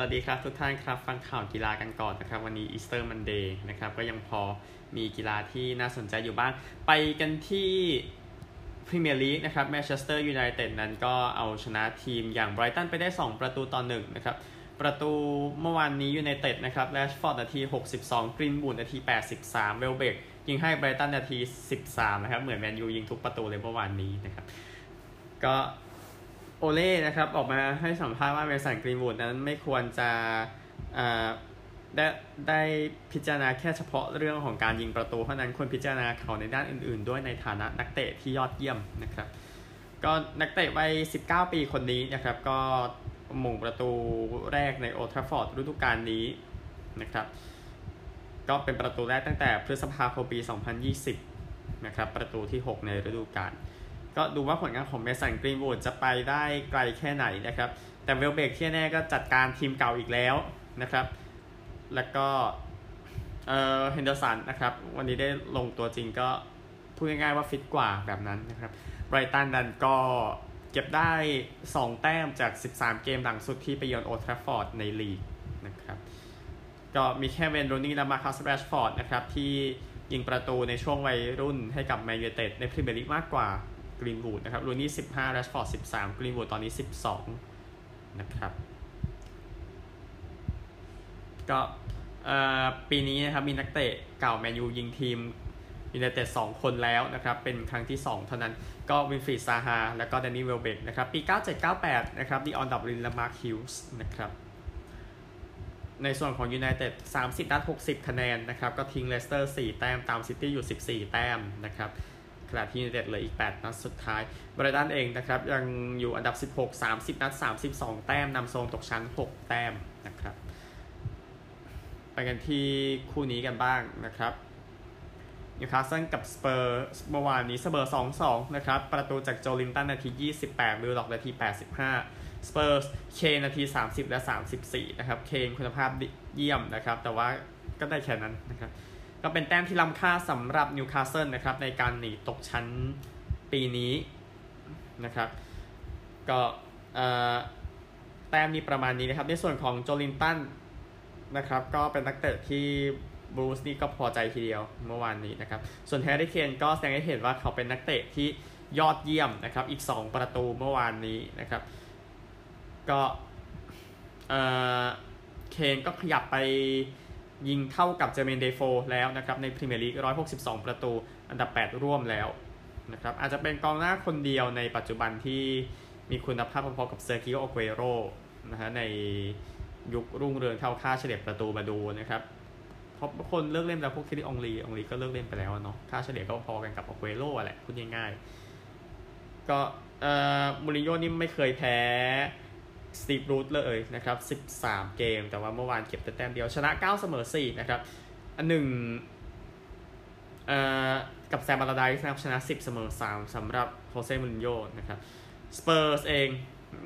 สวัสดีครับทุกท่านครับ ฟังข่าวกีฬากันก่อนนะครับ วันนี้ Easter Monday นะครับ ก็ยังพอมีกีฬาที่น่าสนใจอยู่บ้าง ไปกันที่พรีเมียร์ลีกนะครับแมนเชสเตอร์ยูไนเต็ดนั้นก็เอาชนะทีมอย่างไบรตันไปได้ 2 ประตูต่อ1นะครับ ประตูเมื่อวานนี้ยูไนเต็ดนะครับแรชฟอร์ดนาที 62 กรีนวูดนาที 83 เวลเบกยิงให้ไบรตันนาที 13 นะครับ เหมือนแมนยูยิงทุกประตูเลยเมื่อวานนี้นะครับ ก็ โอเล่นะครับออกมาให้สัมภาษณ์ว่าเมสันกรีนวูดนั้นไม่ควรจะได้ได้พิจารณาแค่เฉพาะเรื่องของการยิงประตูเท่านั้นควรพิจารณาเขาในด้านอื่น ๆ ด้วยในฐานะนักเตะที่ยอดเยี่ยมนะครับ ก็นักเตะวัย 19 ปีคนนี้นะครับ ก็ยิงประตูแรกในโอลด์แทรฟฟอร์ดฤดูกาลนี้นะครับ ก็เป็นประตูแรกตั้งแต่พฤษภาคมปี 2020 นะครับ ประตูที่ 6 ในฤดูกาล ก็ดูว่าผลงานของเมสันกรีนวูดจะไปได้ไกลแค่ไหนนะครับ แดนนี่เวลเบกที่แน่ก็จัดการทีมเก่าอีกแล้วนะครับ แล้วก็เออเฮนเดอร์สันนะครับ วันนี้ได้ลงตัวจริงก็พูดง่ายๆว่าฟิตกว่าแบบนั้นนะครับไบรตันนั้นก็เก็บได้ 2 แต้มจาก 13 เกมหลังสุดที่ไปเยือนโอลด์แทรฟฟอร์ดในลีกนะครับ ก็มีแค่เวย์นรูนี่และมาคัสแรชฟอร์ดนะครับ ที่ยิงประตูในช่วงวัยรุ่นให้กับแมนยูไนเต็ดในพรีเมียร์ลีกมากกว่า กรีนวูดนะครับรูนี่สิบห้าแรชฟอร์ดสิบสามกรีนวูดตอนนี้สิบสองนะครับก็ปีนี้นะครับมีนักเตะเก่าแมนยูยิงทีมยูไนเต็ดสองคนแล้วนะครับ เป็นครั้งที่ 2 เท่านั้นก็วิลฟรีดซาฮาแล้วก็แดนนี่เวลเบกนะครับ ปี 9798 นะครับดีออนดับลินและมาร์คฮิวจ์สนะครับ ในส่วนของยูไนเต็ด30นัด60 คะแนนนะครับ ก็ทิ้งเลสเตอร์ 4 แต้มตามซิตี้อยู่ 14 แต้มนะครับ ขณะที่ยูไนเต็ดเหลืออีก 8 นัดสุดท้ายไบรตันเองนะครับยังอยู่อันดับ 16 30 นัด 32 แต้มนำโซนตกชั้น 6 แต้มนะครับ ไปกันที่คู่นี้กันบ้างนะครับนิวคาสเซิลกับสเปอร์สเมื่อวานนี้เสมอ2-2 นะครับ ประตูจากโจลินตันนาที 28 วิลล็อกนาที 85 สเปอร์สเคนนาที 30 และ 34 นะครับ เคนคุณภาพเยี่ยมนะครับ แต่ว่าก็ได้แค่นั้นนะครับ ก็เป็นแต้มที่ล้ำค่าสำหรับนิวคาสเซิลนะครับในการหนีตกชั้นปีนี้นะครับก็แต้มมีประมาณนี้นะครับ ในส่วนของโจลินตันนะครับก็เป็นนักเตะที่บรูซนี่ก็พอใจทีเดียวเมื่อวานนี้นะครับ ส่วนแฮร์รี่เคนก็แสดงให้เห็นว่าเขาเป็นนักเตะที่ยอดเยี่ยมนะครับ อีก 2 ประตูเมื่อวานนี้นะครับ ก็เคนก็ขยับไป ยิงเท่ากับเจอร์เมนเดโฟแล้วนะครับในพรีเมียร์ลีก162 ประตู อันดับ 8 ร่วมแล้วนะครับอาจจะเป็นกองหน้าคนเดียวในปัจจุบันที่มีคุณภาพพอๆกับเซอร์กิโอโกเโรนะฮะในยุครุ่งเรืองถ้าค่าเฉลี่ยประตูมาดูนะครับเพราะคนเลิกเล่นแล้วพวกเธียร์รี่อองรีอองรีก็เลิกเล่นไปแล้วเนาะค่าเฉลี่ยก็พอกันกับอเกโรแหละพูดง่ายๆก็เอ่อมูรินโญ่นี่ไม่เคยแพ้ สตีฟบรูซเลยนะครับ 13 เกม แต่ว่าเมื่อวานเก็บแต่แต้มเดียวชนะ 9 เสมอ 4 นะครับอีกหนึ่งกับแซมอัลลาร์ไดซ์นะครับชนะ 10 เสมอ 3สำหรับโชเซมูรินโญ่นะครับสเปอร์สเอง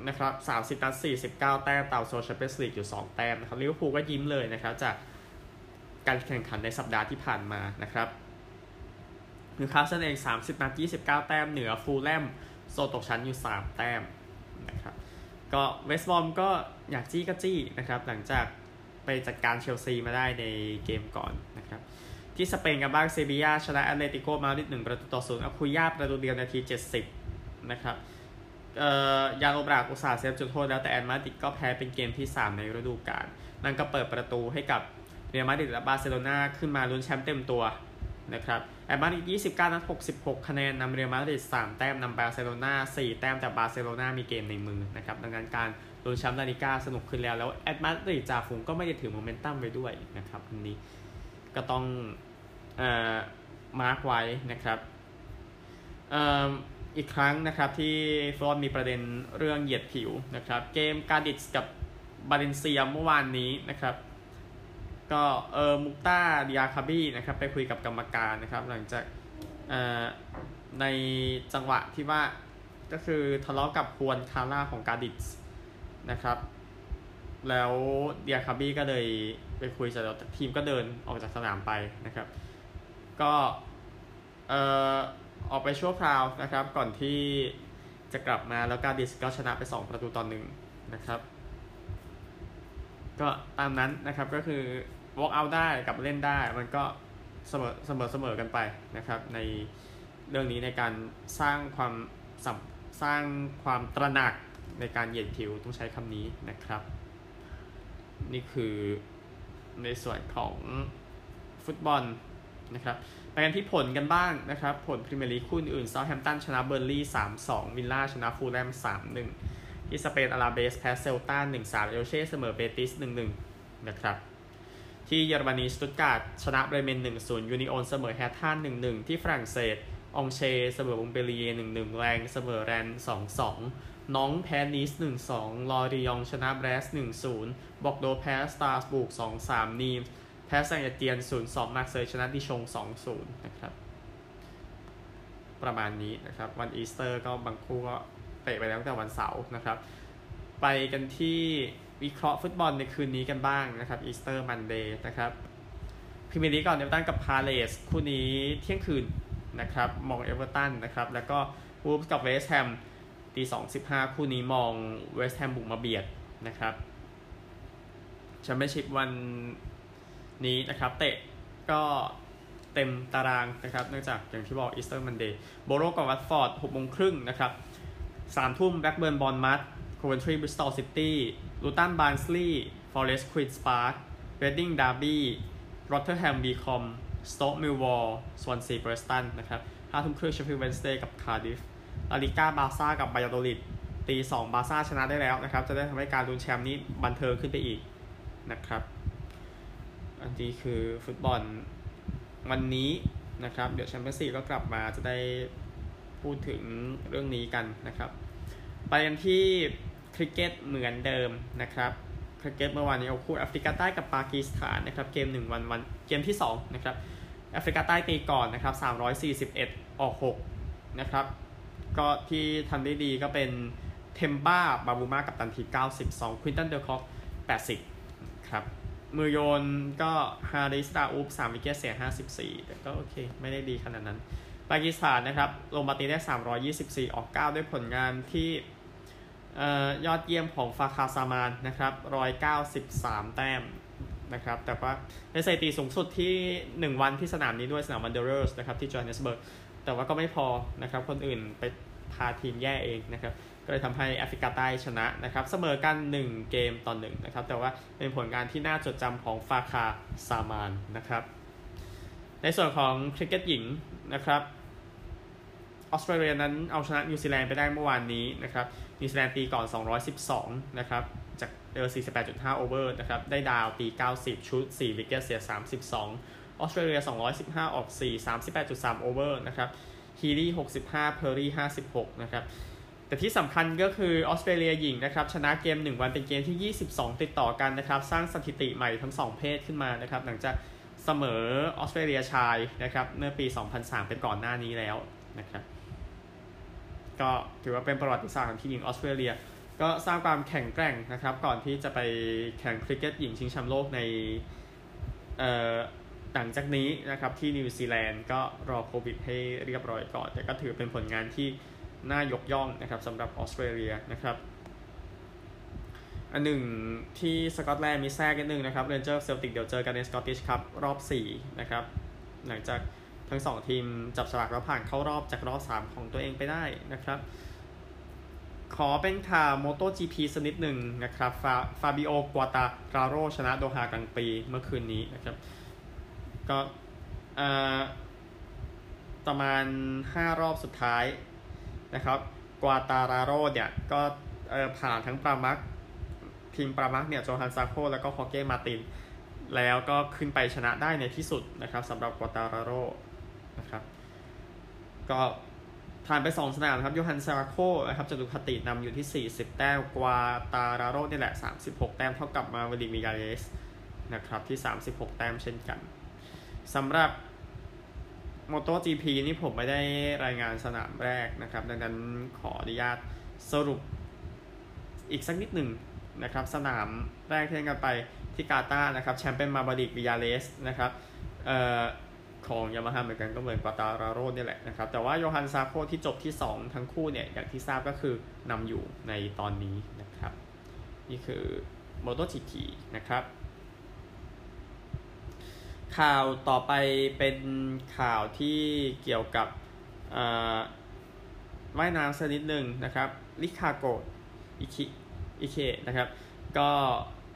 นะครับ30นัด49 แต้มตามโซนแชมเปียนส์ลีกอยู่ 2 แต้มนะครับลิเวอร์พูลก็ยิ้มเลยนะครับจากการแข่งขันในสัปดาห์ที่ผ่านมานะครับนิวคาสเซิลเอง 30 นัด 29 แต้ม เหนือฟูแลมโซนตกชั้นอยู่ 3 แต้ม ก็เวสต์บรอมก็อยากจี้ก็จี้นะครับ หลังจากไปจัดการเชลซีมาได้ในเกมก่อนนะครับ ที่สเปนกันบ้างเซบียาชนะแอตเลติโกมาดริดหนึ่งประตูต่อศูนย์อาคุนย่าประตูเดียวนาที 70 นะครับเอ่อยานโอบลัคอุตส่าห์เซฟจุดโทษแล้วแต่แอตมาดริดก็แพ้เป็นเกมที่ 3 ในฤดูกาลนั่นก็เปิดประตูให้กับเรอัลมาดริดและบาร์เซโลนาขึ้นมาลุ้นแชมป์เต็มตัว นะครับแอตมาดริด29 นัด 66 คะแนนนำเรอัลมาดริด 3 แต้มนำบาร์เซโลนา4 แต้มแต่บาร์เซโลนามีเกมในมือนะครับ ดังนั้นการลุ้นแชมป์ลาลิกาสนุกขึ้นแล้ว แล้วแอตมาดริดจ่าฝูงก็ไม่ได้ถือโมเมนตัมไว้ด้วยนะครับอันนี้ก็ต้องเอ่อ mark ไว้นะครับเอ่ออีกครั้งนะครับที่ฟลอนมีประเด็นเรื่องเหยียดผิวนะครับ เกมการดิสกับบาเลนเซียเมื่อวานนี้นะครับ ก็เออมุกตาดิอาคาบี้นะครับไปคุยกับกรรมการนะครับ หลังจากในจังหวะที่ว่าก็คือทะเลาะกับควนคาร่าของกาดิสนะครับ แล้วเดียคาบี้ก็เลยไปคุยเสร็จแล้วทีมก็เดินออกจากสนามไปนะครับ ก็เอ่อออกไปชั่วคราวนะครับ ก่อนที่จะกลับมาแล้วกาดิสก็ชนะไป 2 ประตูต่อหนึ่งนะครับ ก็ตามนั้นนะครับก็คือ walk out ได้กับเล่นได้ มันก็เสมอเสมอเสมอกันไปนะครับ ในเรื่องนี้ในการสร้างความสร้างความตระหนักในการเหยียดผิวต้องใช้คำนี้นะครับ นี่คือในส่วนของฟุตบอลนะครับไปกันที่ผลกันบ้างนะครับ ผลพรีเมียร์ลีกคู่อื่นเซาท์แฮมป์ตันชนะเบิร์นลี่ย์3-2วิลล่าชนะฟูแลม3-1ที่สเปนอาราเบสแพ้เซลตา1-3เอลเช่เสมอเบติส1-1นะครับ ที่เยอรมนีสตุตการ์ดชนะเบรเมน 1-0 ยูนิโอนเสมอแฮร์ธ่า1-1 ที่ฝรั่งเศส อองเช่เสมอมงต์เปลลิเย1-1 แรงส์เสมอแรนส์ 2-2 น็องต์แพ้นีซ 1-2 ลอริยองชนะแบรสต์ 1-0 บอร์กโดซ์แพ้สตราส์บูร์ก 2-3 นีมส์แพ้แซงต์เอเตียน 0-2 มาร์เซยชนะดิชง 2-0 นะครับ ประมาณนี้นะครับ วันอีสเตอร์ก็บางคู่ก็เตะไปแล้วตั้งแต่วันเสาร์นะครับ ไปกันที่ วิเคราะห์ฟุตบอลในคืนนี้กันบ้างนะครับ Easter Monday นะครับพรีเมียร์ลีกก่อนเอเวอร์ตันกับพาเลสคู่นี้เที่ยงคืนนะครับมองเอเวอร์ตันนะครับแล้วก็วูฟส์กับเวสต์แฮมตีสองสิบห้าคู่นี้มองเวสต์แฮมบุกมาเบียดนะครับแชมเปี้ยนชิพวันนี้นะครับเตะก็เต็มตารางนะครับเนื่องจากอย่างที่บอก Easter Monday โบโรกับวัตฟอร์ดหกโมงครึ่งนะครับสามทุ่มแบล็กเบิร์นบอร์นมัธ โคเวนทรีบริสตอลซิตี้ลูตันบาร์นสลีย์ฟอเรสต์ควีนส์พาร์คเรดดิ้งดาร์บี้โรเทอร์แฮมวีคอมบ์สโต๊กมิลวอลสวอนซีเพรสตันนะครับห้าทุ่มครึ่งเชฟฟิลด์เวนสเดย์กับคาร์ดิฟลาลิก้าบาซ่ากับบายาโดลิดตีสองบาซ่าชนะได้แล้วนะครับ จะได้ทำให้การลุ้นแชมป์นี้บันเทิงขึ้นไปอีกนะครับ อันนี้คือฟุตบอลวันนี้นะครับ เดี๋ยวแชมเปี้ยนส์ลีกก็กลับมาจะได้พูดถึงเรื่องนี้กันนะครับ ไปกันที่ คริกเก็ตเหมือนเดิมนะครับคริกเก็ตเมื่อวานนี้เอาคู่แอฟริกาใต้กับปากีสถานนะครับเกม1วันวันเกมที่2นะครับแอฟริกาใต้ตีก่อนนะครับ341 ออก 6 นะครับ ก็ที่ทำได้ดีก็เป็นเทมบ้าบาวูมากัปตันที่ 92 ควินตันเดอค็อก 80 ครับ มือโยนก็ฮาริสราอูฟ3 wicket เสีย 54 แต่ก็โอเค ไม่ได้ดีขนาดนั้น ปากีสถานนะครับ ลงมาตีได้ 324 ออก 9 ด้วยผลงานที่ ยอดเยี่ยมของฟาคาซามานนะครับ193แต้มนะครับแต่ว่าในสถิติสูงสุดที่ 1 วันที่สนามนี้ด้วยสนามวันเดอเรอร์สนะครับที่โจฮันเนสเบิร์กแต่ว่าก็ไม่พอนะครับคนอื่นไปพาทีมแย่เองนะครับก็เลยทำให้แอฟริกาใต้ชนะนะครับเสมอกัน 1 เกมต่อ1นะครับแต่ว่าเป็นผลงานที่น่าจดจำของฟาคาซามานนะครับในส่วนของคริกเก็ตหญิงนะครับ ออสเตรเลียนั้นเอาชนะนิวซีแลนด์ไปได้เมื่อวานนี้นะครับนิวซีแลนด์ตีก่อน 212 นะครับ จากเออ48.5 over นะครับ ได้ดาวน์ตี 90 ชุตต์ 4 wicket เสีย 32 ออสเตรเลีย 215 ออก 4 38.3 over นะครับฮีลี่ 65 เพอร์รี่ 56 นะครับ แต่ที่สำคัญก็คือออสเตรเลียหญิงนะครับ ชนะเกม 1 วันเป็นเกมที่ 22 ติดต่อกันนะครับ สร้างสถิติใหม่ทั้ง 2 เพศขึ้นมานะครับ หลังจากเสมอออสเตรเลียชายนะครับ เมื่อปี 2003 เป็นก่อนหน้านี้แล้วนะครับ ก็ถือว่าเป็นประวัติศาสตร์ของทีมหญิงออสเตรเลีย ก็สร้างความแข็งแกร่งนะครับ ก่อนที่จะไปแข่งคริกเก็ตหญิงชิงแชมป์โลกในเอ่อหลังจากนี้นะครับที่นิวซีแลนด์ก็รอโควิดให้เรียบร้อยก่อน แต่ก็ถือเป็นผลงานที่น่ายกย่องนะครับสำหรับออสเตรเลียนะครับอันหนึ่งที่สกอตแลนด์มีแทรกนิดนึงนะครับเรนเจอร์เซลติกเดี๋ยวเจอกันใน Scottish Cup รอบ 4 นะครับ หลังจาก ทั้งสองทีมจับสลากแล้วผ่านเข้ารอบจากรอบ 3 ของตัวเองไปได้นะครับ ขอเป็นข่าว MotoGP สักนิดหนึ่งนะครับฟาฟาบิโอกัวตาราโรชนะโดฮากลางปีเมื่อคืนนี้นะครับก็ประมาณ 5 รอบสุดท้ายนะครับกัวตาราโรเนี่ยก็ผ่านทั้งปรามักทีมปรามักเนี่ยโจฮันซาโคแล้วก็ฮอเก้มาตินแล้วก็ขึ้นไปชนะได้ในที่สุดนะครับสำหรับกัวตาราโร นะครับ ก็ผ่านไป 2 สนามครับโยฮันซาโคนะครับจะดูคตินำอยู่ที่ 40 แต้มกวาตาราโรนี่แหละ 36 แต้มเท่ากับมาวดิมิยาเรสนะครับที่ 36 แต้มเช่นกันสำหรับ MotoGP นี่ผมไม่ได้รายงานสนามแรกนะครับ ดังนั้นขออนุญาตสรุปอีกสักนิดหนึ่งนะครับ สนามแรกที่กันไปที่กาตาร์นะครับแชมเปี้ยนมาบาดิกวิยาเลสนะครับเอ่อ ของยามาฮ่าเหมือนกันก็เหมือนกาตาราโรนี่แหละนะครับ แต่ว่าโยฮันซาโคที่จบที่ 2 ทั้งคู่เนี่ย อย่างที่ทราบก็คือนำอยู่ในตอนนี้นะครับ นี่คือ MotoGP นะครับ ข่าวต่อไปเป็นข่าวที่เกี่ยวกับว่ายน้ำสักนิดหนึ่งนะครับลิคาโกอิคิอิเคนะครับ ก็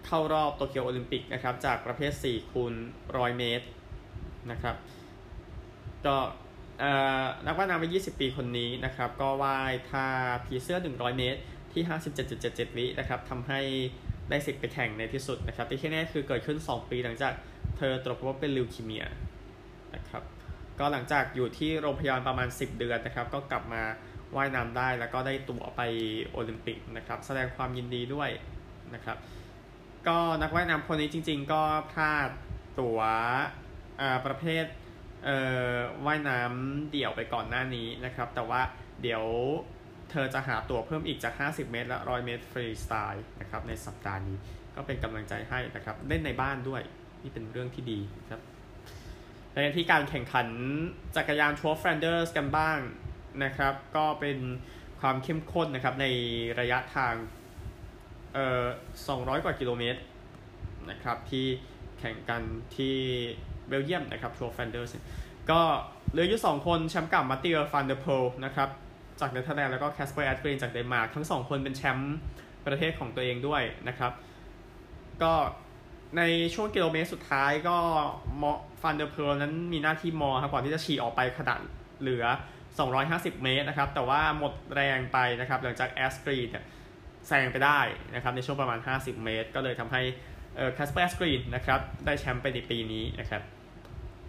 เข้ารอบโตเกียวโอลิมปิกนะครับ จากประเภท 4 คูณ 100 เมตรนะครับ ก็นักว่ายน้ำวัย20 ปีคนนี้นะครับ ก็ว่ายท่าผีเสื้อ 100 เมตร ที่ 57.77 วินะครับทำให้ได้สิทธิ์ไปแข่งในที่สุดนะครับที่แน่คือเกิดขึ้น 2 ปีหลังจากเธอตรวจพบเป็นลิวคีเมียนะครับ ก็หลังจากอยู่ที่โรงพยาบาลประมาณ 10 เดือนนะครับ ก็กลับมาว่ายน้ำได้แล้วก็ได้ตั๋วไปโอลิมปิกนะครับ แสดงความยินดีด้วยนะครับ ก็นักว่ายน้ำคนนี้จริง ๆ ก็พลาดตั๋วประเภท ว่ายน้ำเดี่ยวไปก่อนหน้านี้นะครับ แต่ว่าเดี๋ยวเธอจะหาตัวเพิ่มอีกจาก 50 เมตร และ 100 เมตรฟรีสไตล์นะครับในสัปดาห์นี้ก็เป็นกำลังใจให้นะครับเล่นในบ้านด้วยนี่เป็นเรื่องที่ดีครับในที่การแข่งขันจักรยานทัวร์แฟลนเดอร์สกันบ้างนะครับ ก็เป็นความเข้มข้นนะครับในระยะทางเอ่อ200 กว่ากิโลเมตรนะครับที่แข่งกันที่ เบลเยียมนะครับทัวร์แฟลนเดอร์สก็เหลืออยู่2คนแชมป์เก่ามาติเอร์ฟันเดอร์โพลนะครับจากเนเธอร์แลนด์แล้วก็แคสเปอร์แอสกรีนจากเดนมาร์กทั้งสองคนเป็นแชมป์ประเทศของตัวเองด้วยนะครับ ก็ในช่วงกิโลเมตรสุดท้ายก็มอฟันเดอร์เพลนั้นมีหน้าที่มอครับก่อนที่จะฉี่ออกไปขนาดเหลือ 250 เมตรนะครับ แต่ว่าหมดแรงไปนะครับ หลังจากแอสกรีนแซงไปได้นะครับ ในช่วงประมาณ 50 เมตร ก็เลยทำให้เออแคสเปอร์แอสกรีนนะครับ ได้แชมป์ไปในปีนี้นะครับ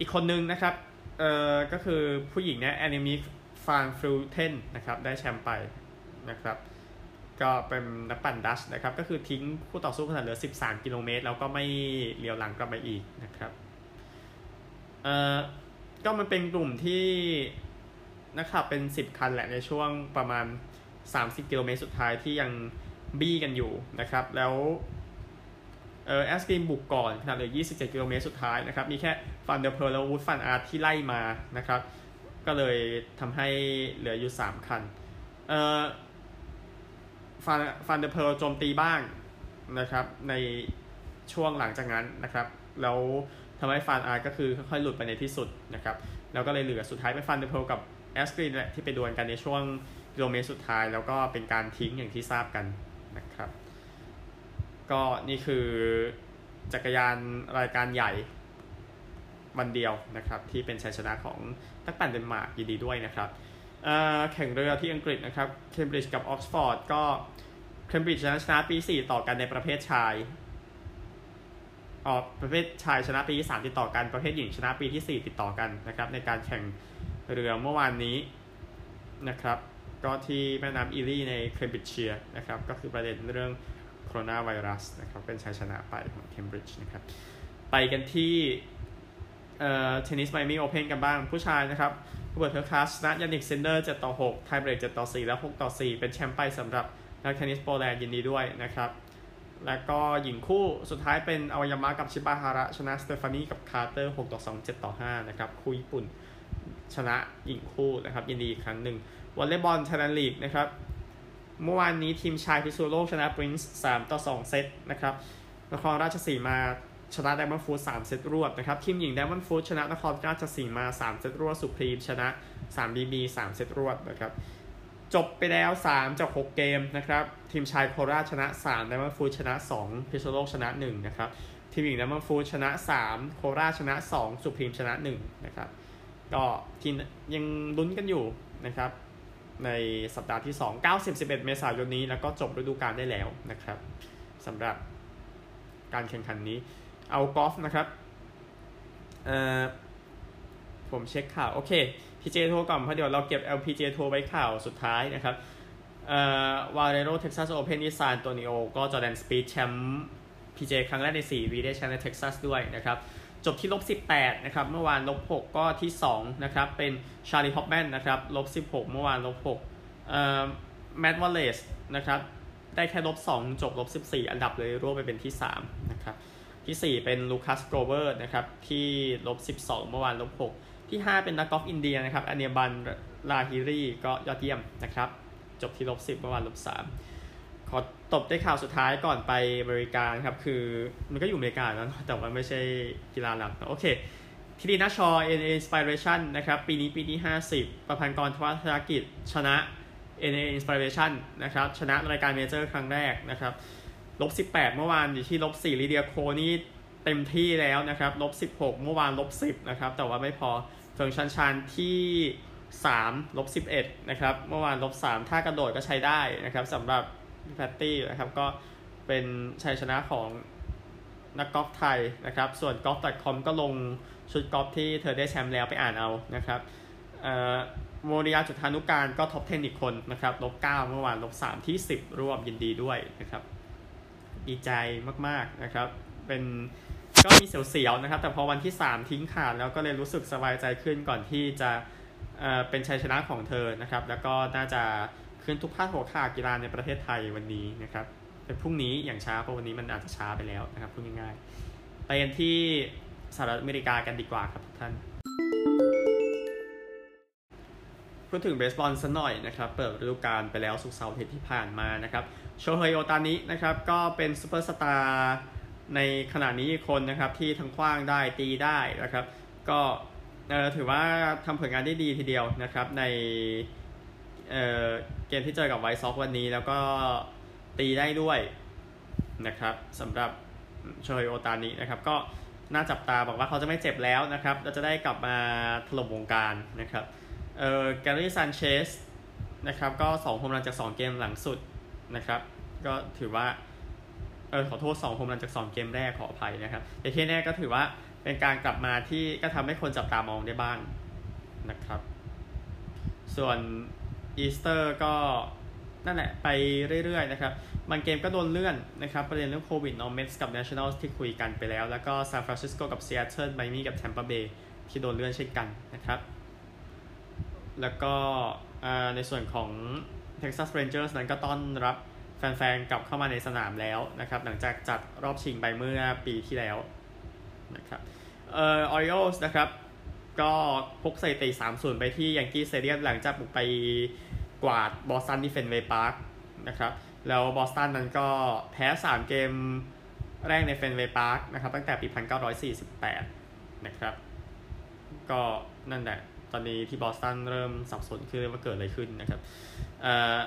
อีกคนนึงนะครับ เออก็คือผู้หญิงเนี่ยแอนิมิฟานฟลูเทนนะครับ ได้แชมป์ไปนะครับ ก็เป็นนักปั่นดัตช์นะครับ ก็คือทิ้งคู่ต่อสู้ขณะเหลือ 13 กิโลเมตร แล้วก็ไม่เหลียวหลังกลับมาอีกนะครับ เอ่อ ก็มันเป็นกลุ่มที่นะครับเป็น 10 คันแหละในช่วงประมาณ 30 กิโลเมตรสุดท้ายที่ยังบี้กันอยู่นะครับ แล้ว เออแอสกรีนบุกก่อนขณะเหลือ 27 กิโลเมตรสุดท้ายนะครับ มีแค่ฟันเดอร์โพลแล้ววูตฟันอาร์ตที่ไล่มานะครับ ก็เลยทำให้เหลืออยู่ 3 คันเออฟันฟันเดอร์โพลโจมตีบ้างนะครับ ในช่วงหลังจากนั้นนะครับ แล้วทำให้ฟันอาร์ตก็คือค่อยๆหลุดไปในที่สุดนะครับ แล้วก็เลยเหลือสุดท้ายเป็นฟันเดอร์โพลกับแอสกรีนแหละที่ไปดวลกันในช่วงกิโลเมตรสุดท้าย แล้วก็เป็นการทิ้งอย่างที่ทราบกันนะครับ ก็นี่คือจักรยานรายการใหญ่วันเดียวนะครับที่เป็นชัยชนะของตักปั่นเดนมาร์กยินดีด้วยนะครับแข่งเรือที่อังกฤษนะครับเคมบริดจ์กับออกซฟอร์ดก็เคมบริดจ์ชนะชนะปี 4 ต่อกันในประเภทชายออกประเภทชายชนะปีที่ 3 ติดต่อกันประเภทหญิงชนะปีที่ 4 ติดต่อกันนะครับในการแข่งเรือเมื่อวานนี้นะครับก็ที่แม่น้ำอีลีในเคมบริดจ์เชียร์นะครับก็คือประเด็นเรื่อง โคโรนาไวรัสนะครับเป็นชัยชนะไปของเคมบริดจ์นะครับไปกันที่เออเทนนิสไมอามี่โอเพนกันบ้างผู้ชายนะครับฮูเบิร์ตเฮอร์คัสชนะยานิกซินเนอร์7ต่อ6ไทเบรก7ต่อ4และ6ต่อ4 เป็นแชมป์ไปสำหรับนักเทนนิสโปแลนด์ยินดีด้วยนะครับ แล้วก็หญิงคู่สุดท้ายเป็นอาโอยามะกับชิบาฮาระ ชนะสเตฟานีกับคาร์เตอร์6ต่อ2 7ต่อ5นะครับคู่ญี่ปุ่นชนะหญิงคู่นะครับยินดีอีกครั้งหนึ่งวอลเลย์บอลไทยแลนด์ลีกนะครับ เมื่อวานนี้ทีมชายพิษณุโลกชนะปรินซ์3ต่อ2เซตนะครับนครราชสีมาชนะไดมอนด์ฟูดสามเซตรวดนะครับทีมหญิงไดมอนด์ฟูดชนะนครราชสีมาสามเซตรวดสุพรีมชนะ 3BB สามเซตรวดนะครับจบไปแล้ว 3 จาก 6 เกมนะครับ ทีมชายโคราชชนะ 3 ไดมอนด์ฟูดชนะ 2 พิษณุโลกชนะ 1 นะครับ ทีมหญิงไดมอนด์ฟูดชนะ 3 โคราชชนะ 2 สุพรีมชนะ 1 นะครับ ก็ทีมยังลุ้นกันอยู่นะครับ ในสัปดาห์ที่ 2 90 11 เมษายนนี้ แล้วก็จบฤดูกาลได้แล้วนะครับสำหรับการแข่งขันนี้ เอากอล์ฟนะครับเอ่อผมเช็คข่าว โอเค PJ โทรก่อนเพราะเดี๋ยวเราเก็บ LPG โทรไว้ข่าวสุดท้ายนะครับเอ่อ Valero Texas Open ในซานอันโตนิโอก็จอร์แดนสปีธแชมป์ PGA ครั้งแรกใน 4 ปีได้แชมป์ในเท็กซัสด้วยนะครับ จบที่ลบ18นะครับเมื่อวานลบ6ก็ที่2นะครับเป็นชาลีฮอปแมนนะครับลบ16 เมื่อวานลบ6เอ่อแมตต์วอลเลสนะครับได้แค่ลบ2จบลบ14 อันดับเลยร่วงไปเป็นที่3นะครับที่ 4 เป็นลูคัสโกรเวอร์นะครับที่ลบ12 เมื่อวานลบ6ที่ 5 เป็นนักกอล์ฟอินเดียนะครับอันเนียบันลาฮิรีก็ยอดเยี่ยมนะครับจบที่ลบ10 เมื่อวานลบ3 ขอจบด้วยข่าวสุดท้ายก่อนไปอเมริกาครับ คือมันก็อยู่อเมริกาแล้วแต่ว่าไม่ใช่กีฬาหลักโอเคทีดีนาชอ NA Inspiration นะครับ ปีนี้ปีที่ 50 ประพันธ์กรทวัฒกิจ ชนะ ANA Inspiration นะครับ ชนะรายการเมเจอร์ครั้งแรกนะครับลบ18 เมื่อวานอยู่ที่ลบ4ลีเดียโคนี่เต็มที่แล้วนะครับลบ16 เมื่อวานลบ10นะครับ แต่ว่าไม่พอเฟิงซานซานที่3ลบ11นะครับ เมื่อวานลบ3ถ้ากระโดดก็ใช้ได้นะครับสำหรับ แพตตี้นะครับก็เป็นชัยชนะของนักกอล์ฟไทยนะครับ ส่วน golf.com ก็ลงชุดกอล์ฟที่เธอได้แชมป์แล้วไปอ่านเอานะครับโมรียาจุฑานุกาลก็ top 10 อีกคนนะครับลบ9เมื่อวานลบ3ที่ 10 ร่วมยินดีด้วยนะครับ ดีใจมากๆนะครับ เป็นก็มีเสียวๆนะครับ แต่พอวันที่ 3 ทิ้งขาดแล้วก็เลยรู้สึกสบายใจขึ้นก่อนที่จะเป็นชัยชนะของเธอนะครับ แล้วก็น่าจะ ขึ้นทุกภาคหัวข่าวกีฬาในประเทศไทยวันนี้นะครับเป็นพรุ่งนี้อย่างช้าเพราะวันนี้มันอาจจะช้าไปแล้วนะครับพูดง่ายๆไปกันที่สหรัฐอเมริกากันดีกว่าครับทุกท่านพูดถึงเบสบอลสัหน่อยนะครับ เปิดฤดูกาลไปแล้วสุกเสาร์อาทิตย์ที่ผ่านมานะครับ โชเฮยโอตานินะครับ ก็เป็นซูเปอร์สตาร์ในขณะนี้คนนะครับที่ทั้งคว้างได้ตีได้นะครับ ก็ถือว่าทำผลงานได้ดีทีเดียวนะครับใน เกมที่เจอกับไวซ์ซ็อกวันนี้ แล้วก็ตีได้ด้วยนะครับสำหรับโชยโอตานินะครับ ก็น่าจับตาบอกว่าเขาจะไม่เจ็บแล้วนะครับเราจะได้กลับมาถล่มวงการนะครับเอ่อแกลลี่ซันเชสนะครับก็2โฮมรันจาก 2 เกมหลังสุดนะครับก็ถือว่าเออขอโทษ2โฮมรันจาก 2 เกมแรกขออภัยนะครับแต่ที่แน่ก็ถือว่าเป็นการกลับมาที่ก็ทำให้คนจับตามองได้บ้างนะครับ ส่วน อีสเตอร์ก็นั่นแหละไปเรื่อยๆนะครับบางเกมก็โดนเลื่อนนะครับ ประเด็นเรื่องโควิดนอร์เมสกับ Nationals ที่คุยกันไปแล้ว แล้วก็ซานฟรานซิสโกกับซีแอตเทิลไมมี่กับแทมเปอร์เบย์ที่โดนเลื่อนเช่นกันนะครับ แล้วก็ในส่วนของ Texas Rangers นั้นก็ต้อนรับแฟนๆกลับเข้ามาในสนามแล้วนะครับ หลังจากจัดรอบชิงไปเมื่อปีที่แล้วนะครับเอ่อโอริโอลส์นะครับ พกสถิติ3-0ไปที่ Yankee Stadium หลังจากบุกไปกวาดบอสตันที่เฟนเวย์พาร์คนะครับแล้วบอสตันนั้นก็แพ้3เกมแรกในเฟนเวย์พาร์คนะครับตั้งแต่ปี 1948 นะครับ ก็นั่นแหละ ตอนนี้ที่บอสตันเริ่มสับสนขึ้นว่าเกิดอะไรขึ้นนะครับเอ่อ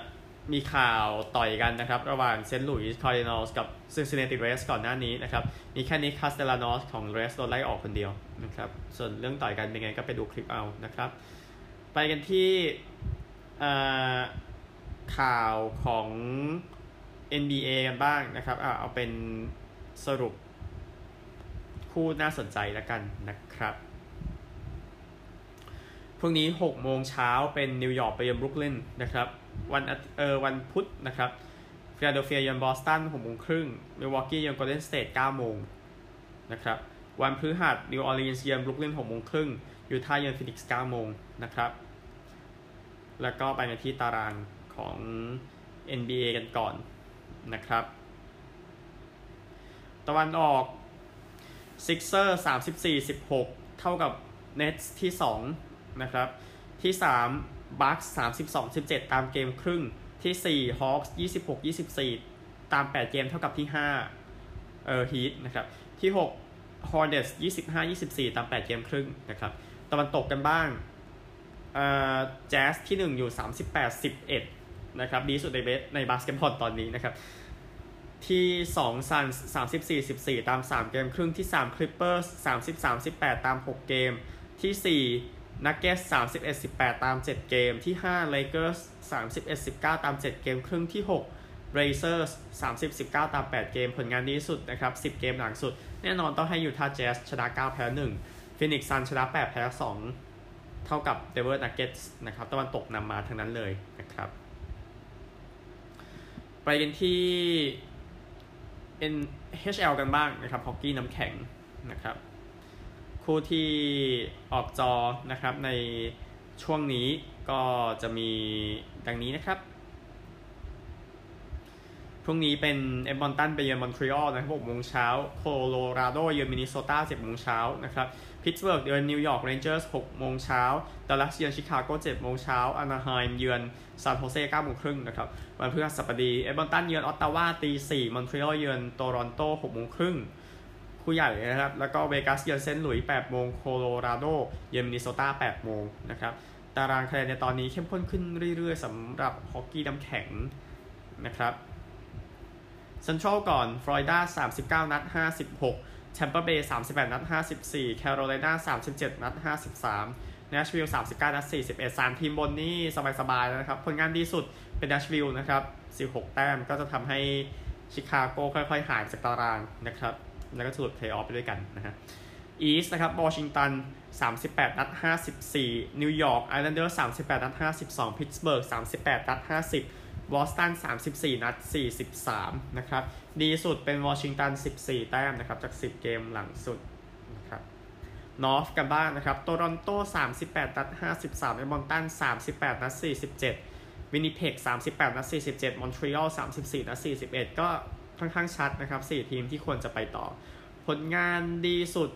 มีข่าวต่อยกันนะครับ ระหว่างเซนต์หลุยส์คาร์ดินัลส์กับซินซินเนติเรดส์ก่อนหน้านี้นะครับ มีแค่นิคคาสเตลานอสของเรดส์โดนไล่ออกคนเดียวนะครับ ส่วนเรื่องต่อยกันเป็นไงก็ไปดูคลิปเอานะครับ ไปกันที่ข่าวของ NBA กันบ้างนะครับเอาเป็นสรุปคู่น่าสนใจแล้วกันนะครับพรุ่งนี้ 6 โมงเช้าเป็นนิวยอร์กไปเยือนบรุกลินนะครับ วันเออวันพุธนะครับฟิลาเดลเฟียเยือนบอสตัน6โมงครึ่งมิลวอกกี้เยือนโกลเด้นสเตท9โมงนะครับวันพฤหัสนิวออร์ลีนส์เยือนบรุกลิน6โมงครึ่งยูทาห์เยือนฟินิกส์9โมงนะครับ แล้วก็ไปในที่ตารางของ NBA กันก่อนนะครับ ตะวันออกซิกเซอร์สามสิบสี่สิบหกเท่ากับเน t สที่สองนะครับ ที่สาม บัคส์สามสิบสองสิบเจ็ดตามเกมครึ่งที่สี่ฮอคส์ยี่สิบหกยี่สิบสี่ตามแปดเกมเท่ากับที่ห้าเออฮีทนะครับที่หกฮอร์เน็ตส์ยี่สิบห้ายี่สิบสี่ตามแปดเกมครึ่งนะครับตะวันตกกันบ้างเอ่อแจ๊สที่หนึ่งอยู่สามสิบแปดสิบเอ็ดนะครับดีสุดในเบสในบาสเกตบอลตอนนี้นะครับที่2ซันส์34 14ตาม3เกมครึ่งที่3คลิปเปอร์ส30 38ตาม6เกมที่4 นักเก็ตส์31 18ตาม7เกมที่5เลเกอร์ส31 19ตาม7เกมครึ่งที่6 เบลเซอร์ส 30 19ตาม8เกมผลงานดีสุดนะครับ10เกมหลังสุด แน่นอนต้องให้ยูทาห์แจ๊สชนะ9แพ้1ฟินิกซ์ซันส์ชนะ8แพ้2เท่ากับเดนเวอร์นักเก็ตส์นะครับตะวันตกนำมาทั้งนั้นเลยนะครับ ไปกันที่ NHL กันบ้างนะครับฮอกกี้น้ำแข็งนะครับ คู่ที่ออกจอนะครับในช่วงนี้ก็จะมีดังนี้นะครับ พรุ่งนี้เป็นเอดมันตันไปเยือนมอนทรีออลนะครับ6โมงเช้าโคโลราโดเยือนมินนิโซตา10โมงเช้านะครับพิตต์สเบิร์กเยือนนิวยอร์กเรนเจอร์ส6โมงเช้าดัลลัสเยือนชิคาโก7โมงเช้าอนาไฮม์เยือนซานโฮเซ่9โมงครึ่งนะครับวันพฤหัสบดีเอดมันตันเยือนออตตาวาตี4มอนทรีออลเยือนโตรอนโต6โมงครึ่ง คู่ใหญ่นะครับ แล้วก็เวกัสเยือนเซนต์หลุยส์8โมงโคโลราโดเยือนมินนิโซตา8โมงนะครับตารางคะแนนในตอนนี้เข้มข้นขึ้นเรื่อยๆสำหรับฮอกกี้น้ำแข็งนะครับเซนทรัลก่อนฟลอริดา39 นัด 56แชมเปอร์เบย์38 นัด 54แคโรไลนา37 นัด 53เนชวิลล์39 นัด 41 3 ทีมบนนี่สบายๆนะครับ ผลงานดีสุดเป็นเนชวิลล์นะครับ 16 แต้มก็จะทำให้ชิคาโกค่อยๆ หายจากตารางนะครับ แล้วก็สรุปเพลย์ออฟไปด้วยกันนะฮะ East นะครับวอชิงตัน 38 นัด 54 นิวยอร์กไอแลนเดอร์ 38 นัด 52 พิตต์สเบิร์ก 38 นัด 50บอสตัน 34 นัด 43 นะครับ ดีสุดเป็นวอชิงตัน 14 แต้มนะครับ จาก 10 เกมหลังสุดนะครับ North กันบ้างนะครับโตรอนโต 38 นัด 53เอ็ดมันตัน 38 นัด 47วินนิเพก38 นัด 47มอนทรีออล 34 นัด 41 ก็ ค่อนข้างชัดนะครับ 4 ทีมที่ควรจะไปต่อ ผลงานดีสุด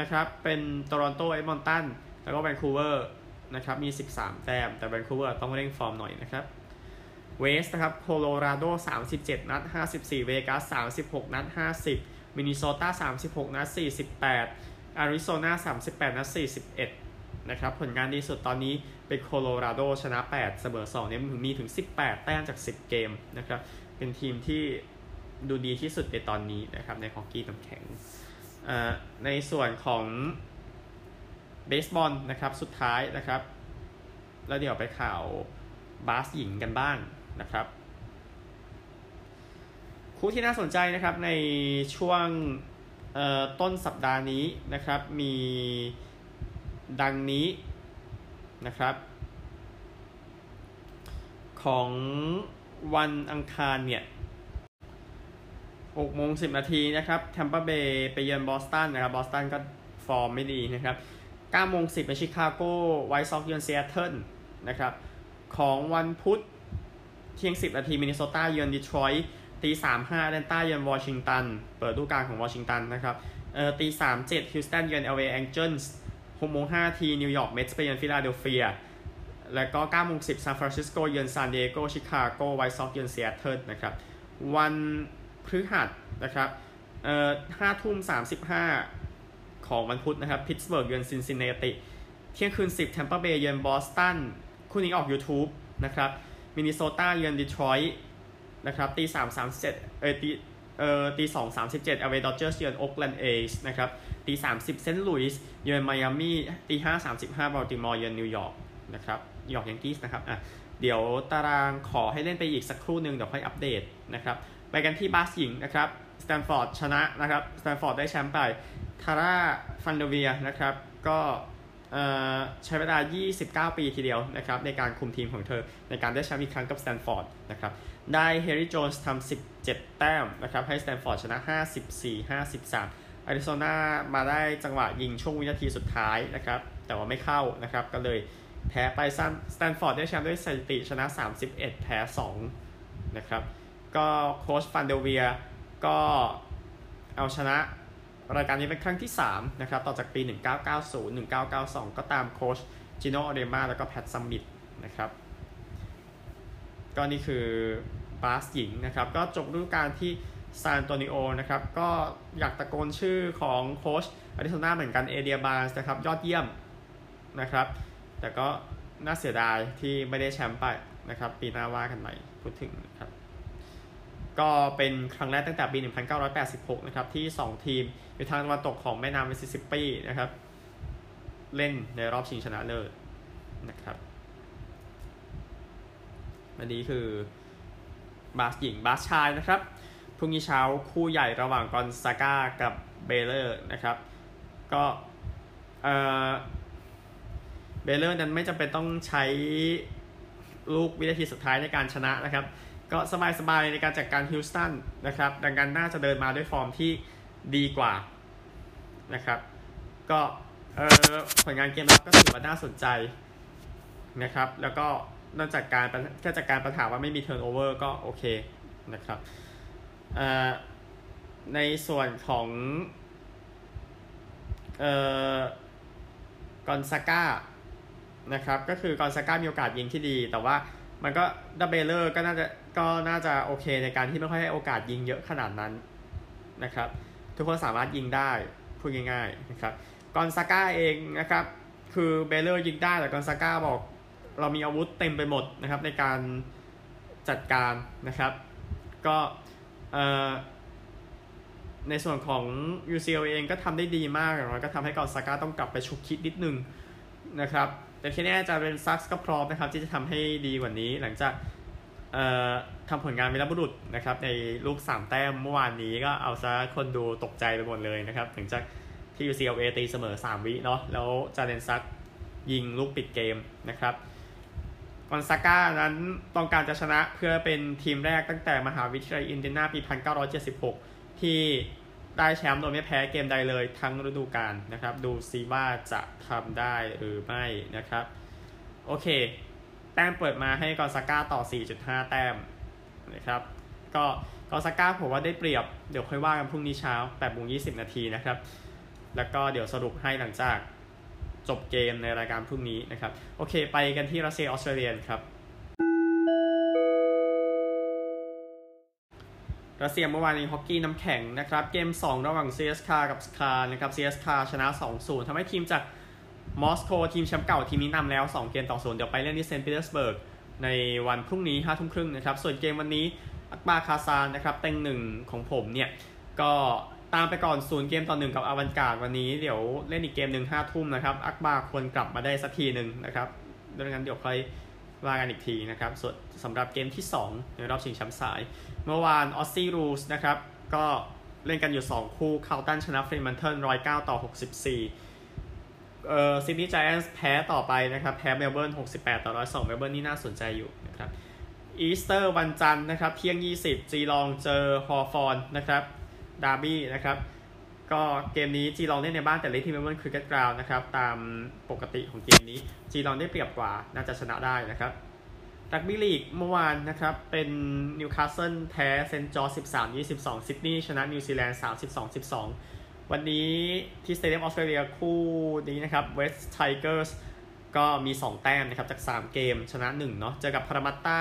นะครับ เป็นโตรอนโตเอ็ดมันตันแล้วก็แวนคูเวอร์นะครับ มี 13 แต้ม แต่แวนคูเวอร์ต้องเร่งฟอร์มหน่อยนะครับ West นะครับ โคโลราโด 37 นัด 54 เวกัส 36 นัด 50 มินนิโซตา 36 นัด 48อาริโซนา38 นัด 41 นะครับ ผลงานดีสุดตอนนี้เป็นโคโลราโด ชนะ 8 เสมอ2เนี่ยมีถึง 18 แต้มจาก 10 เกมนะครับ เป็นทีมที่ ดูดีที่สุดในตอนนี้นะครับในฮอกกี้น้ำแข็งในส่วนของเบสบอลนะครับสุดท้ายนะครับ แล้วเดี๋ยวไปข่าวบาสหญิงกันบ้างนะครับ คู่ที่น่าสนใจนะครับในช่วงต้นสัปดาห์นี้นะครับมีดังนี้นะครับ ของวันอังคารเนี่ย 6โมง10 นาทีนะครับแทมเปอร์เบย์ไปเยือนบอสตันนะครับบอสตันก็ฟอร์มไม่ดีนะครับ9โมง10ไปชิคาโกไวท์ซ็อกเยือนซีแอตเทิลนะครับของวันพุธเที่ยง 10 นาทีมินนิโซตาเยือนดีทรอยต์ตีสามห้าแอตแลนตาเยือนวอชิงตัน เปิดฤดูกาลของวอชิงตันนะครับเอ่อตีสามเจ็ดฮิวสตันเยือนเอลเอแองเจิลส์หกโมงห้านาทีนิวยอร์กเมทส์ไปเยือนฟิลาเดลเฟีย แล้วก็9โมง10ซานฟรานซิสโกเยือนซานดิเอโกชิคาโกไวท์ซ็อกเยือนซีแอตเทิลนะครับ วัน พฤหัสนะครับเอ่อ5ทุ่ม35ของวันพุธนะครับพิตต์สเบิร์กเยือนซินซินแนติเที่ยงคืน10แทมเปอร์เบย์เยือนบอสตันคู่นี้ออก YouTube นะครับมินนิโซตาเยือนดีทรอยต์นะครับตีสามสามสิบเจ็ดเออตีเอ่อตีสองสามสิบเจ็ดแอลเอดอดเจอร์สเยือนโอ๊กแลนด์เอสนะครับตีสามสิบเซนต์ลุยส์เยือนไมอามี่ตีห้าสามสิบห้าบัลติมอร์เยือนนิวยอร์กนะครับยอร์กแยงกี้ส์นะครับอะเดี๋ยวตารางขอให้เล่นไปอีกสักครู่หนึ่งเดี๋ยวค่อยอัปเดตนะครับ ไปกันที่บาสหญิงนะครับสแตนฟอร์ดชนะนะครับสแตนฟอร์ดได้แชมป์ไปทาราแวนเดอร์เวียร์นะครับก็ใช้เวลา 29 ปีทีเดียวนะครับในการคุมทีมของเธอ ในการได้แชมป์อีกครั้งกับสแตนฟอร์ดนะครับได้เฮลีย์โจนส์ทำ17 แต้มนะครับให้สแตนฟอร์ดชนะ 54 53อาริโซนามาได้จังหวะยิงช่วงวินาทีสุดท้ายนะครับแต่ว่าไม่เข้านะครับก็เลยแพ้ไปซันสแตนฟอร์ดได้แชมป์ด้วยสถิติชนะ 31 แพ้ 2 นะครับ ก็โค้ชแวนเดอร์เวียร์ก็เอาชนะรายการนี้เป็นครั้งที่ 3 นะครับ ต่อจากปี 1990 1992 ก็ตามโค้ชจีโนออริเอมมาแล้วก็แพทซัมมิตนะครับ ก็นี่คือบาสหญิงนะครับ ก็จบฤดูกาลที่ซานอันโตนิโอนะครับ ก็อยากตะโกนชื่อของโค้ชอาริโซนาเหมือนกันเอเดียบาร์นส์นะครับ ยอดเยี่ยมนะครับ แต่ก็น่าเสียดายที่ไม่ได้แชมป์ไปนะครับ ปีหน้าว่ากันใหม่พูดถึงนะครับ ก็เป็นครั้งแรกตั้งแต่ปี 1986 นะครับ ที่ 2 ทีมอยู่ทางตะวันตกของแม่น้ำมิสซิสซิปปีนะครับ เล่นในรอบชิงชนะเลิศนะครับ อันนี้คือบาสหญิงบาสชายนะครับ พรุ่งนี้เช้าคู่ใหญ่ระหว่างกอนซาก้ากับเบย์เลอร์นะครับ ก็เออเบย์เลอร์นั้นไม่จำเป็นต้องใช้ลูกวินาทีสุดท้ายในการชนะนะครับ ก็สบายๆในการจัดการฮิวสตันนะครับ ดังนั้นน่าจะเดินมาด้วยฟอร์มที่ดีกว่านะครับ ก็ผลงานเกมรับก็ถือว่าน่าสนใจนะครับ แล้วก็นอกจากการแค่จากการปัญหาว่าไม่มี turnover ก็โอเคนะครับในส่วนของเอ่อกอนซาก้านะครับ ก็คือกอนซาก้ามีโอกาสยิงที่ดี แต่ว่า มันก็ดับเบย์เลอร์ก็น่าจะก็น่าจะโอเคในการที่ไม่ค่อยให้โอกาสยิงเยอะขนาดนั้นนะครับ ทุกคนสามารถยิงได้พูดง่ายๆนะครับกอนซาก้าเองนะครับ คือเบย์เลอร์ยิงได้แต่กอนซาก้าบอก เรามีอาวุธเต็มไปหมดนะครับ ในการจัดการนะครับ ก็เอ่อในส่วนของ UCLA เองก็ทำได้ดีมากอย่างน้อยก็ทำให้กอนซาก้าต้องกลับไปฉุกคิดนิดนึงนะครับ แต่ที่แน่จาเลนซักส์ก็พร้อมนะครับ ที่จะทำให้ดีกว่านี้หลังจากทำผลงานวีรบุรุษนะครับ ในลูก3แต้มเมื่อวานนี้ก็เอาซะคนดูตกใจไปหมดเลยนะครับหลังจากที่ UCLA ตีเสมอ 3 วิเนาะแล้วจาเลนซักส์ยิงลูกปิดเกมนะครับกอนซาก้านั้นต้องการจะชนะเพื่อเป็นทีมแรกตั้งแต่มหาวิทยาลัยอินเดียนาปี 1976 ที่ ได้แชมป์โดยไม่แพ้เกมใดเลยทั้งฤดูกาลนะครับ ดูซิว่าจะทำได้หรือไม่นะครับ โอเค แต้มเปิดมาให้กอนซาก้าต่อ 4.5 แต้มนะครับ ก็กอนซาก้าผมว่าได้เปรียบ เดี๋ยวค่อยว่ากันพรุ่งนี้เช้า8โมง20 นาทีนะครับ แล้วก็เดี๋ยวสรุปให้หลังจากจบเกมในรายการพรุ่งนี้นะครับ โอเค ไปกันที่รัสเซียออสเตรเลียครับ รัสเซียเมื่อวานนี้ฮอกกี้น้ำแข็งนะครับ เกม 2 ระหว่าง CSKA กับสคานะครับ CSKA ชนะ 2-0ทำให้ทีมจากมอสโกทีมแชมป์เก่าทีมนี้นำแล้ว 2 เกมต่อ0เดี๋ยวไปเล่นที่เซนต์ปีเตอร์สเบิร์กในวันพรุ่งนี้5ทุ่มครึ่งนะครับ ส่วนเกมวันนี้อักบาร์สคาซานนะครับเต็งหนึ่งของผมเนี่ยก็ตามไปก่อนศูนย์เกมต่อหนึ่งกับอาวันการ์ดวันนี้เดี๋ยวเล่นอีกเกมหนึ่งห้าทุ่มนะครับอักบาร์สควรกลับมาได้สักทีหนึ่งนะครับดังนั้นเดี๋ยวค่อย ว่ากันอีกทีนะครับส่วนสำหรับเกมที่ 2 ในรอบชิงแชมป์สาย เมื่อวาน Aussie Rules นะครับก็เล่นกันอยู่ 2 คู่คาร์ลตันชนะฟรีมันเทิลร้อยเก้าต่อ 64เอ่อซิดนีย์ไจแอนส์แพ้ต่อไปนะครับ แพ้เมลเบิร์น 68 ต่อ 102 เมลเบิร์นนี่น่าสนใจอยู่นะครับอีสเตอร์วันจันทร์นะครับ เที่ยง 20 จีลองเจอฮอว์ธอร์นนะครับดาร์บี้นะครับ ก็เกมนี้จีลองเล่นในบ้านแต่เล่นที่เมลเบิร์นคริกเก็ตกราวด์นะครับ ตามปกติของเกมนี้จีลองได้เปรียบกว่าน่าจะชนะได้นะครับรักบี้ลีกเมื่อวานนะครับ เป็นนิวคาสเซิลแพ้เซนต์จอร์จ13 22ซิดนีย์ชนะนิวซีแลนด์32 12 วันนี้ที่สเตเดียมออสเตรเลียคู่นี้นะครับเวสต์ไทเกอร์สก็มี 2 แต้มนะครับ จาก 3 เกมชนะ1เนาะเจอกับพารามัตตา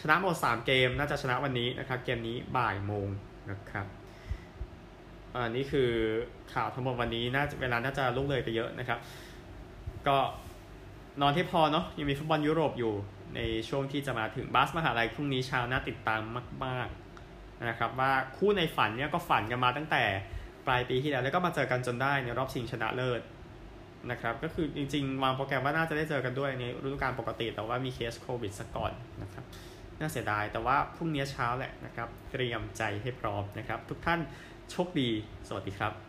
ชนะหมด 3 เกม น่าจะชนะวันนี้นะครับ เกมนี้บ่ายโมงนะครับ อันนี้คือข่าวทั้งหมดวันนี้น่าเวลาน่าจะล่วงเลยไปเยอะนะครับ ก็นอนที่พอเนาะยังมีฟุตบอลยุโรปอยู่ในช่วงที่จะมาถึงบาสมหาลัยพรุ่งนี้เช้าน่าติดตามมากๆนะครับว่าคู่ในฝันเนี่ยก็ฝันกันมาตั้งแต่ปลายปีที่แล้วแล้วก็มาเจอกันจนได้ในรอบชิงชนะเลิศนะครับก็คือจริงๆ วางโปรแกรมว่าน่าจะได้เจอกันด้วยในฤดูกาลปกติ แต่ว่ามีเคสโควิดซะก่อนนะครับน่าเสียดายแต่ว่าพรุ่งนี้เช้าแหละนะครับ เตรียมใจให้พร้อมนะครับ ทุกท่าน โชคดี สวัสดีครับ